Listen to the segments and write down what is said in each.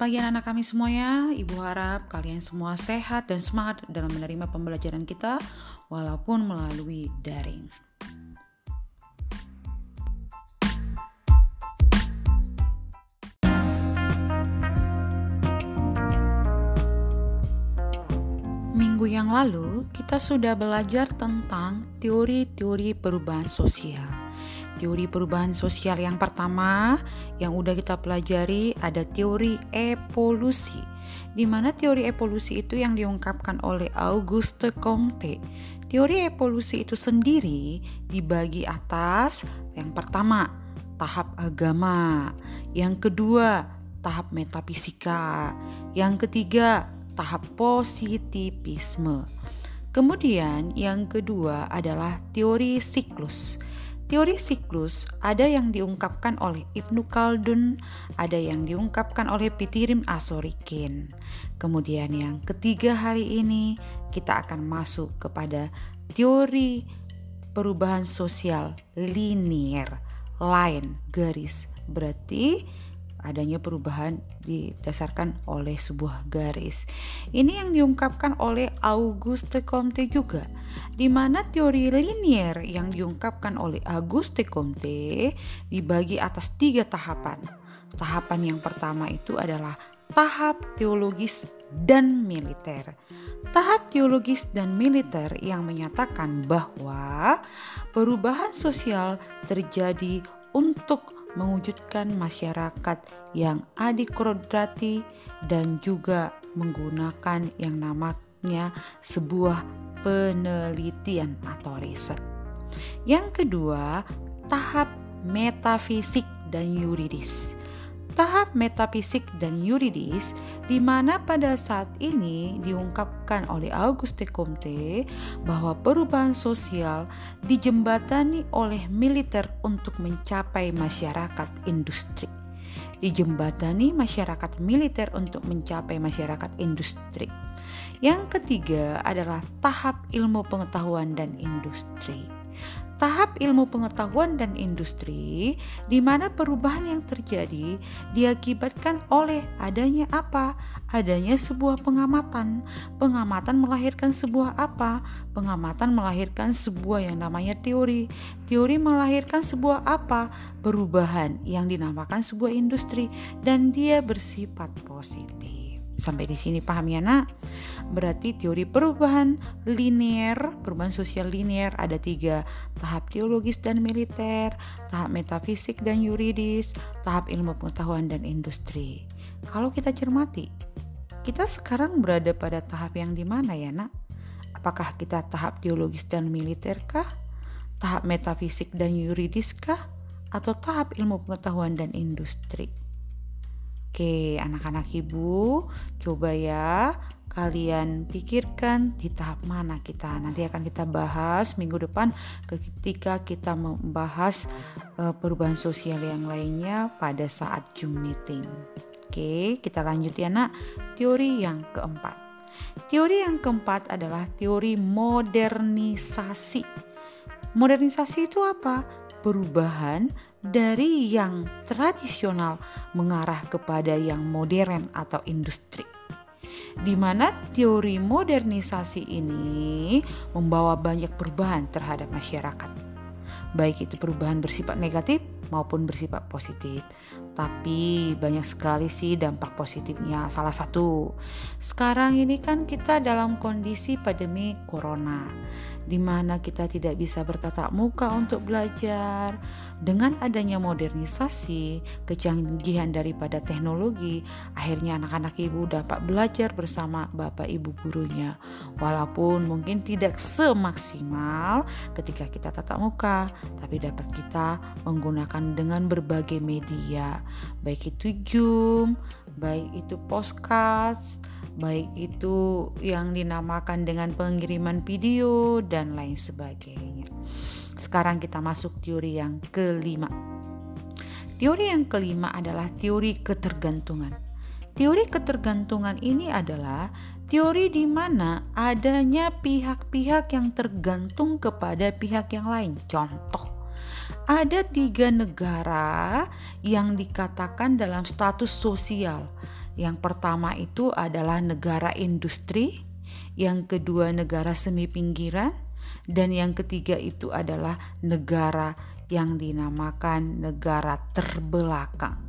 Pagi anak-anak kami semuanya. Ibu harap kalian semua sehat dan semangat dalam menerima pembelajaran kita walaupun melalui daring. Minggu yang lalu kita sudah belajar tentang teori-teori perubahan sosial. Teori perubahan sosial yang pertama yang udah kita pelajari ada teori evolusi. Di mana teori evolusi itu yang diungkapkan oleh Auguste Comte. Teori evolusi itu sendiri dibagi atas yang pertama tahap agama, yang kedua tahap metafisika, yang ketiga tahap positivisme. Kemudian yang kedua adalah teori siklus. Teori siklus ada yang diungkapkan oleh Ibnu Khaldun, ada yang diungkapkan oleh Pitirim Asorikin. Kemudian yang ketiga hari ini kita akan masuk kepada teori perubahan sosial linier, line, garis. Berarti adanya perubahan didasarkan oleh sebuah garis. Ini yang diungkapkan oleh Auguste Comte juga, di mana teori linier yang diungkapkan oleh Auguste Comte dibagi atas tiga tahapan. Tahapan yang pertama itu adalah tahap teologis dan militer. Tahap teologis dan militer yang menyatakan bahwa perubahan sosial terjadi untuk mewujudkan masyarakat yang adikodrati dan juga menggunakan yang namanya sebuah penelitian atau riset. Yang kedua, tahap metafisik dan yuridis tahap metafisik dan yuridis di mana pada saat ini diungkapkan oleh Auguste Comte bahwa perubahan sosial dijembatani oleh militer untuk mencapai masyarakat industri. Dijembatani masyarakat militer untuk mencapai masyarakat industri. Yang ketiga adalah tahap ilmu pengetahuan dan industri tahap ilmu pengetahuan dan industri di mana perubahan yang terjadi diakibatkan oleh adanya apa? Adanya sebuah pengamatan. Pengamatan melahirkan sebuah apa? Pengamatan melahirkan sebuah yang namanya teori. Teori melahirkan sebuah apa? Perubahan yang dinamakan sebuah industri dan dia bersifat positif. Sampai di sini paham ya nak? Berarti teori perubahan linier, perubahan sosial linier ada tiga tahap teologis dan militer, tahap metafisik dan yuridis, tahap ilmu pengetahuan dan industri. Kalau kita cermati, kita sekarang berada pada tahap yang di mana ya nak? Apakah kita tahap teologis dan militer kah? Tahap metafisik dan yuridis kah? Atau tahap ilmu pengetahuan dan industri? Oke, anak-anak ibu, coba ya kalian pikirkan di tahap mana kita. Nanti akan kita bahas minggu depan ketika kita membahas uh, perubahan sosial yang lainnya pada saat Zoom meeting. Oke, kita lanjut ya nak. Teori yang keempat. Teori yang keempat adalah teori modernisasi. Modernisasi itu apa? Perubahan dari yang tradisional mengarah kepada yang modern atau industri. Di mana teori modernisasi ini membawa banyak perubahan terhadap masyarakat. Baik itu perubahan bersifat negatif maupun bersifat positif. Tapi banyak sekali sih dampak positifnya. Salah satu, sekarang ini kan kita dalam kondisi pandemi corona di mana kita tidak bisa bertatap muka untuk belajar. Dengan adanya modernisasi, kecanggihan daripada teknologi, akhirnya anak-anak ibu dapat belajar bersama bapak ibu gurunya. Walaupun mungkin tidak semaksimal ketika kita tatap muka, tapi dapat kita menggunakan dengan berbagai media, baik itu Zoom, baik itu podcast, baik itu yang dinamakan dengan pengiriman video dan lain sebagainya. Sekarang kita masuk teori yang kelima. Teori yang kelima adalah teori ketergantungan. Teori ketergantungan ini adalah teori di mana adanya pihak-pihak yang tergantung kepada pihak yang lain. Contoh, ada tiga negara yang dikatakan dalam status sosial Yang pertama itu adalah negara industri, yang kedua negara semi pinggiran, dan yang ketiga itu adalah negara yang dinamakan negara terbelakang.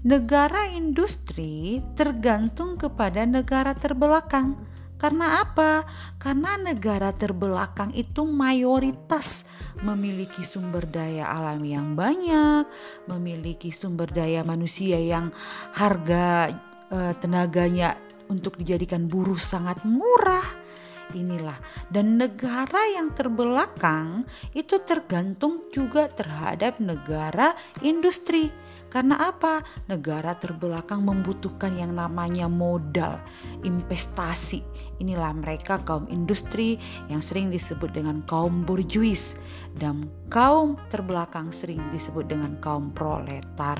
Negara industri tergantung kepada negara terbelakang. Karena apa? Karena negara terbelakang itu mayoritas memiliki sumber daya alam yang banyak, memiliki sumber daya manusia yang harga eh, tenaganya untuk dijadikan buruh sangat murah inilah dan negara yang terbelakang itu tergantung juga terhadap negara industri karena apa? Negara terbelakang membutuhkan yang namanya modal, investasi. Inilah mereka kaum industri yang sering disebut dengan kaum borjuis dan kaum terbelakang sering disebut dengan kaum proletar.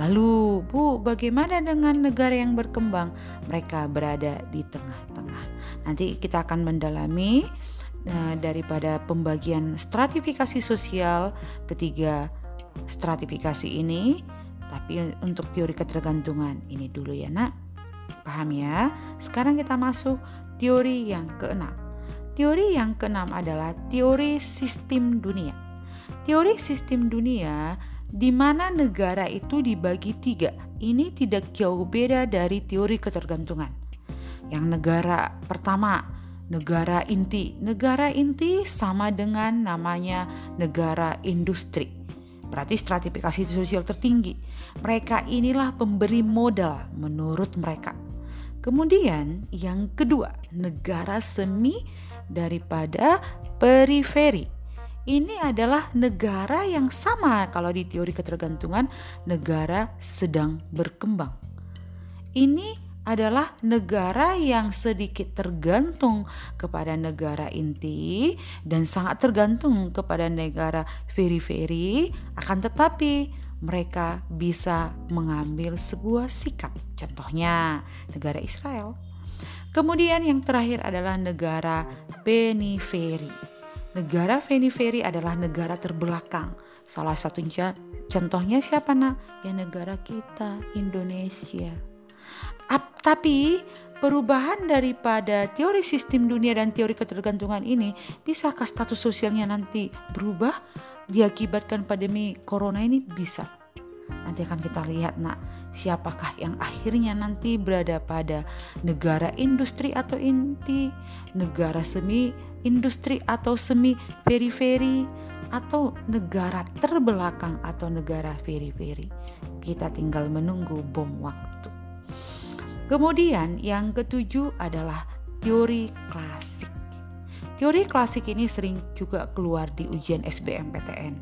Lalu, Bu, bagaimana dengan negara yang berkembang? Mereka berada di tengah-tengah. Nanti kita akan mendalami uh, daripada pembagian stratifikasi sosial ketiga stratifikasi ini tapi untuk teori ketergantungan ini dulu ya nak. Paham ya? Sekarang kita masuk teori yang keenam. Teori yang keenam adalah teori sistem dunia. Teori sistem dunia di mana negara itu dibagi tiga. Ini tidak jauh beda dari teori ketergantungan. Yang negara pertama, negara inti. Negara inti sama dengan namanya negara industri berarti stratifikasi sosial tertinggi. Mereka inilah pemberi modal menurut mereka. Kemudian yang kedua, negara semi daripada periferi. Ini adalah negara yang sama kalau di teori ketergantungan negara sedang berkembang. Ini adalah negara yang sedikit tergantung kepada negara inti dan sangat tergantung kepada negara periferi akan tetapi mereka bisa mengambil sebuah sikap. Contohnya negara Israel. Kemudian yang terakhir adalah negara periferi negara periferi adalah negara terbelakang. Salah satunya contohnya siapa nak? Ya negara kita Indonesia Ap, tapi perubahan daripada teori sistem dunia dan teori ketergantungan ini bisakah status sosialnya nanti berubah? Diakibatkan pandemi corona ini bisa? Nanti akan kita lihat nak. Siapakah yang akhirnya nanti berada pada negara industri atau inti negara semi industri atau semi periferi atau negara terbelakang atau negara periferi? Kita tinggal menunggu bom waktu Kemudian yang ketujuh adalah teori klasik. Teori klasik ini sering juga keluar di ujian SBMPTN.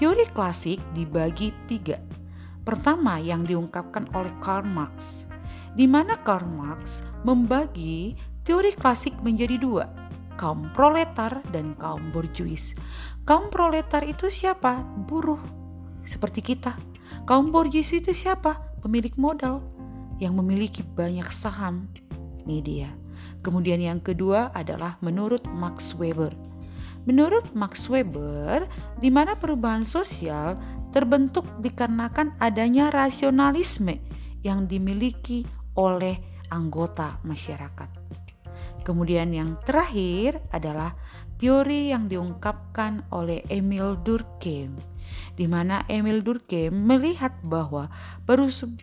Teori klasik dibagi tiga. Pertama yang diungkapkan oleh Karl Marx, di mana Karl Marx membagi teori klasik menjadi dua, kaum proletar dan kaum borjuis. Kaum proletar itu siapa? Buruh, seperti kita. Kaum borjuis itu siapa? Pemilik modal, yang memiliki banyak saham. Ini dia. Kemudian yang kedua adalah menurut Max Weber. Menurut Max Weber, di mana perubahan sosial terbentuk dikarenakan adanya rasionalisme yang dimiliki oleh anggota masyarakat. Kemudian yang terakhir adalah teori yang diungkapkan oleh Emil Durkheim di mana Emil Durkheim melihat bahwa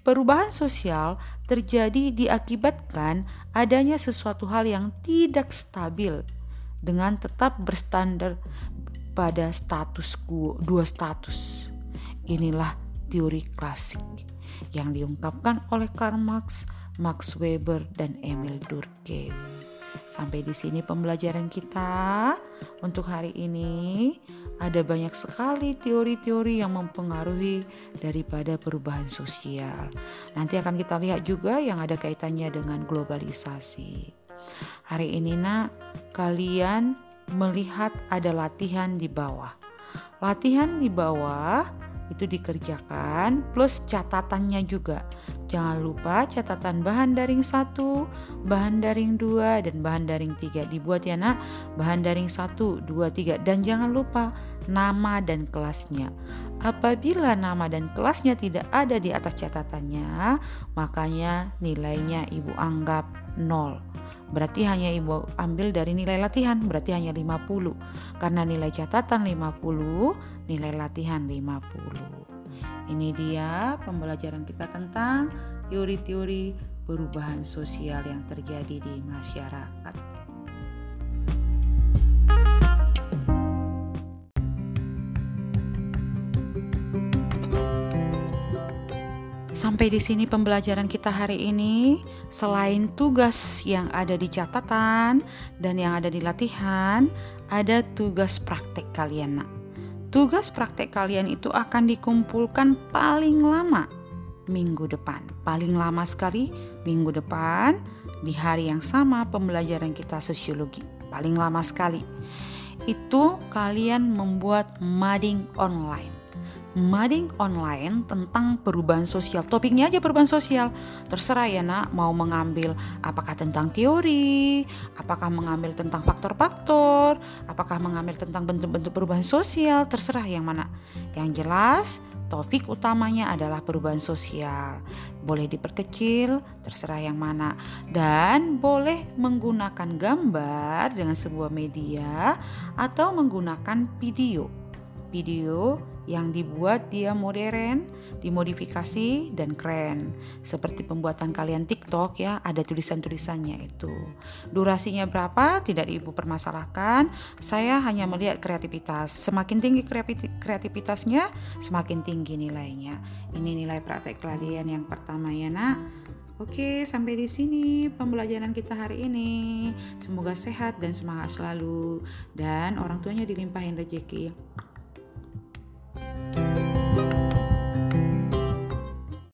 perubahan sosial terjadi diakibatkan adanya sesuatu hal yang tidak stabil dengan tetap berstandar pada status quo dua status. Inilah teori klasik yang diungkapkan oleh Karl Marx, Max Weber, dan Emil Durkheim. Sampai di sini pembelajaran kita untuk hari ini ada banyak sekali teori-teori yang mempengaruhi daripada perubahan sosial. Nanti akan kita lihat juga yang ada kaitannya dengan globalisasi. Hari ini nak, kalian melihat ada latihan di bawah. Latihan di bawah itu dikerjakan plus catatannya juga. Jangan lupa catatan bahan daring 1, bahan daring 2 dan bahan daring 3 dibuat ya nak. Bahan daring 1, 2, 3 dan jangan lupa nama dan kelasnya. Apabila nama dan kelasnya tidak ada di atas catatannya, makanya nilainya ibu anggap 0 berarti hanya ibu ambil dari nilai latihan berarti hanya 50 karena nilai catatan 50 nilai latihan 50 ini dia pembelajaran kita tentang teori-teori perubahan sosial yang terjadi di masyarakat Sampai di sini pembelajaran kita hari ini. Selain tugas yang ada di catatan dan yang ada di latihan, ada tugas praktek kalian, Nak. Tugas praktek kalian itu akan dikumpulkan paling lama minggu depan. Paling lama sekali minggu depan di hari yang sama pembelajaran kita sosiologi. Paling lama sekali. Itu kalian membuat mading online mading online tentang perubahan sosial. Topiknya aja perubahan sosial. Terserah ya nak mau mengambil apakah tentang teori, apakah mengambil tentang faktor-faktor, apakah mengambil tentang bentuk-bentuk perubahan sosial, terserah yang mana. Yang jelas topik utamanya adalah perubahan sosial. Boleh diperkecil, terserah yang mana. Dan boleh menggunakan gambar dengan sebuah media atau menggunakan video. Video yang dibuat dia modern, dimodifikasi dan keren. Seperti pembuatan kalian TikTok ya, ada tulisan-tulisannya itu. Durasinya berapa? Tidak Ibu permasalahkan. Saya hanya melihat kreativitas. Semakin tinggi kreativitasnya, semakin tinggi nilainya. Ini nilai praktek kalian yang pertama ya, Nak. Oke, sampai di sini pembelajaran kita hari ini. Semoga sehat dan semangat selalu dan orang tuanya dilimpahin rezeki.